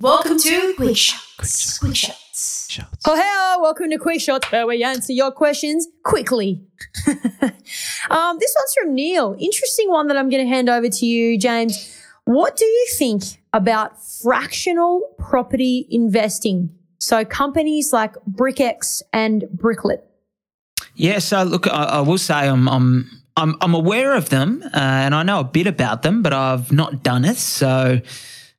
Welcome to Quick Shots. Quick Shots. Oh, hey, welcome to Quick Shots, where we answer your questions quickly. um, this one's from Neil. Interesting one that I'm going to hand over to you, James. What do you think about fractional property investing? So companies like BrickX and Bricklet. Yeah, so look, I, I will say I'm, I'm I'm I'm aware of them uh, and I know a bit about them, but I've not done it. So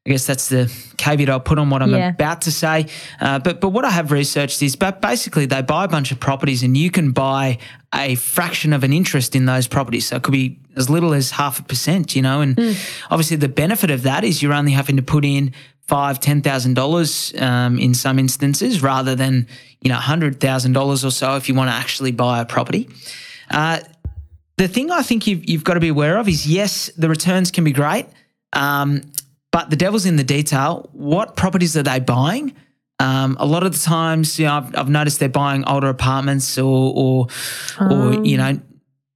I guess that's the caveat I'll put on what I'm Yeah. about to say. Uh, but but what I have researched is, but basically they buy a bunch of properties and you can buy a fraction of an interest in those properties. So it could be as little as half a percent, you know. And obviously the benefit of that is you're only having to put in five, ten thousand dollars um, in some instances, rather than you know hundred thousand dollars or so if you want to actually buy a property. Uh, the thing I think you've, you've got to be aware of is yes, the returns can be great, um, but the devil's in the detail. What properties are they buying? Um, a lot of the times, you know, I've, I've noticed they're buying older apartments or, or, or you know,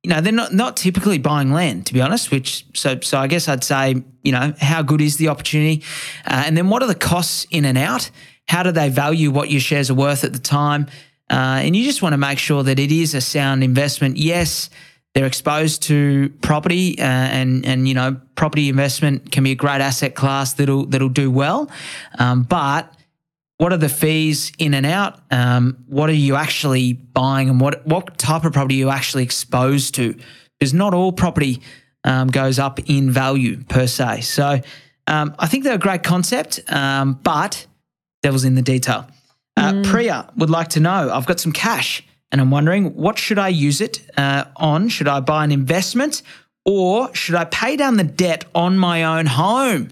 you know, they're not not typically buying land, to be honest. Which so so I guess I'd say, you know, how good is the opportunity, uh, and then what are the costs in and out? How do they value what your shares are worth at the time? Uh, and you just want to make sure that it is a sound investment. Yes, they're exposed to property, uh, and and you know, property investment can be a great asset class that'll that'll do well, um, but what are the fees in and out? Um, what are you actually buying, and what what type of property are you actually exposed to? Because not all property um, goes up in value per se. So um, I think they're a great concept, um, but devil's in the detail. Uh, Priya would like to know. I've got some cash, and I'm wondering what should I use it uh, on? Should I buy an investment, or should I pay down the debt on my own home?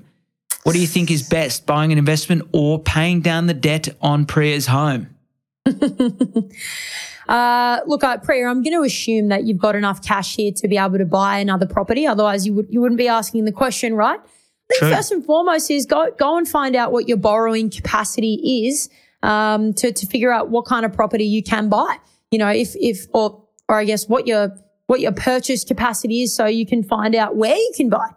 What do you think is best, buying an investment or paying down the debt on Priya's home? Uh, look, uh, Priya, I'm going to assume that you've got enough cash here to be able to buy another property. Otherwise, you would you wouldn't be asking the question, right? I think True. first and foremost is go go and find out what your borrowing capacity is um, to to figure out what kind of property you can buy. You know, if if or or I guess what your what your purchase capacity is, so you can find out where you can buy.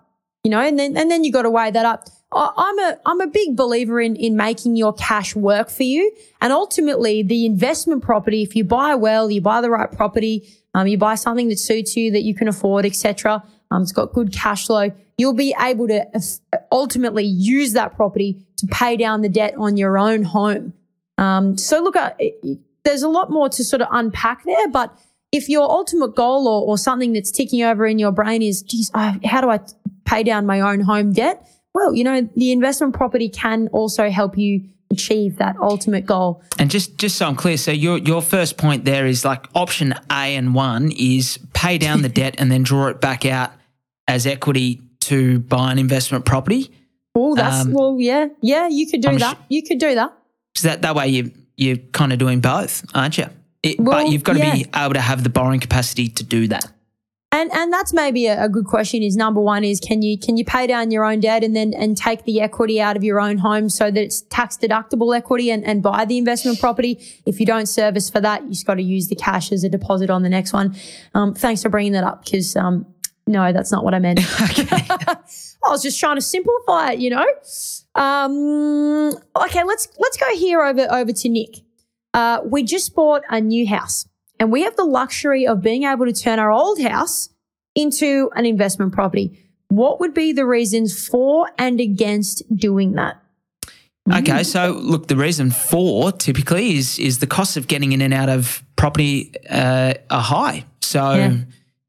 You know, and then and then you got to weigh that up. I'm a I'm a big believer in in making your cash work for you, and ultimately the investment property. If you buy well, you buy the right property, um, you buy something that suits you that you can afford, etc. Um, it's got good cash flow. You'll be able to uh, ultimately use that property to pay down the debt on your own home. Um, so look, uh, it- there's a lot more to sort of unpack there, but if your ultimate goal or, or something that's ticking over in your brain is, geez, how do I pay down my own home debt? Well, you know, the investment property can also help you achieve that ultimate goal. And just just so I'm clear, so your your first point there is like option A and one is pay down the debt and then draw it back out as equity to buy an investment property. Oh, that's Um, well, yeah, yeah, you could do I'm that. sh- you could do that. So that that way you you're kind of doing both, aren't you? It, Well, but you've got to be able to have the borrowing capacity to do that. And and that's maybe a, a good question. Is number one is can you can you pay down your own debt and then and take the equity out of your own home so that it's tax deductible equity and, and buy the investment property. If you don't service for that, you've got to use the cash as a deposit on the next one. Um, thanks for bringing that up because um, no, that's not what I meant. I was just trying to simplify it, you know. Um, okay, let's let's go here over over to Nick. Uh, we just bought a new house and we have the luxury of being able to turn our old house into an investment property. What would be the reasons for and against doing that? Okay, so look, the reason for typically is is the cost of getting in and out of property uh, are high. So Yeah.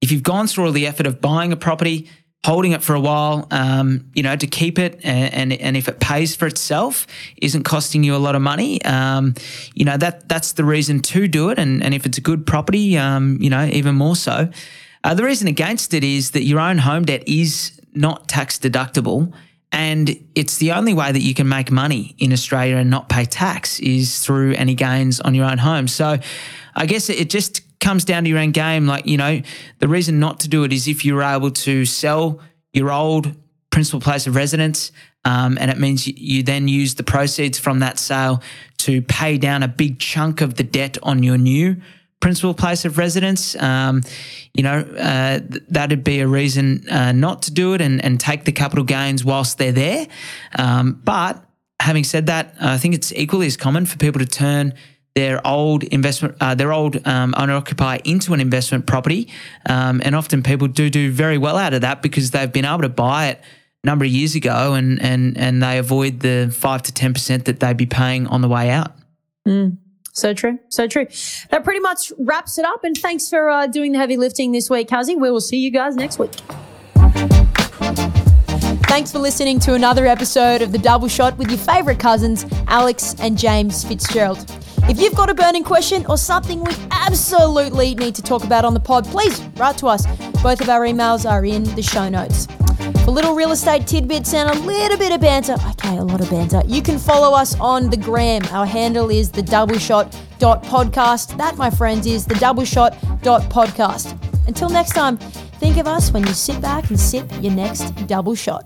if you've gone through all the effort of buying a property, holding it for a while, um, you know, to keep it, and, and and if it pays for itself, isn't costing you a lot of money, um, you know that that's the reason to do it. And and if it's a good property, um, you know, even more so. Uh, the reason against it is that your own home debt is not tax deductible. And it's the only way that you can make money in Australia and not pay tax is through any gains on your own home. So I guess it just comes down to your own game. Like, you know, the reason not to do it is if you're able to sell your old principal place of residence, um, and it means you, you then use the proceeds from that sale to pay down a big chunk of the debt on your new principal place of residence. Um, you know, uh, th- that'd be a reason uh, not to do it and, and take the capital gains whilst they're there. Um, but having said that, I think it's equally as common for people to turn their old investment, uh, their old um, owner occupier into an investment property, um, and often people do do very well out of that because they've been able to buy it a number of years ago, and and and they avoid the five to ten percent that they'd be paying on the way out. So true. So true. That pretty much wraps it up. And thanks for uh, doing the heavy lifting this week, Kazi. We will see you guys next week. Thanks for listening to another episode of The Double Shot with your favourite cousins, Alex and James Fitzgerald. If you've got a burning question or something we absolutely need to talk about on the pod, please write to us. Both of our emails are in the show notes. For little real estate tidbits and a little bit of banter, okay, a lot of banter, you can follow us on the gram. Our handle is the double shot podcast. That, my friends, is the double shot podcast. Until next time, think of us when you sit back and sip your next double shot.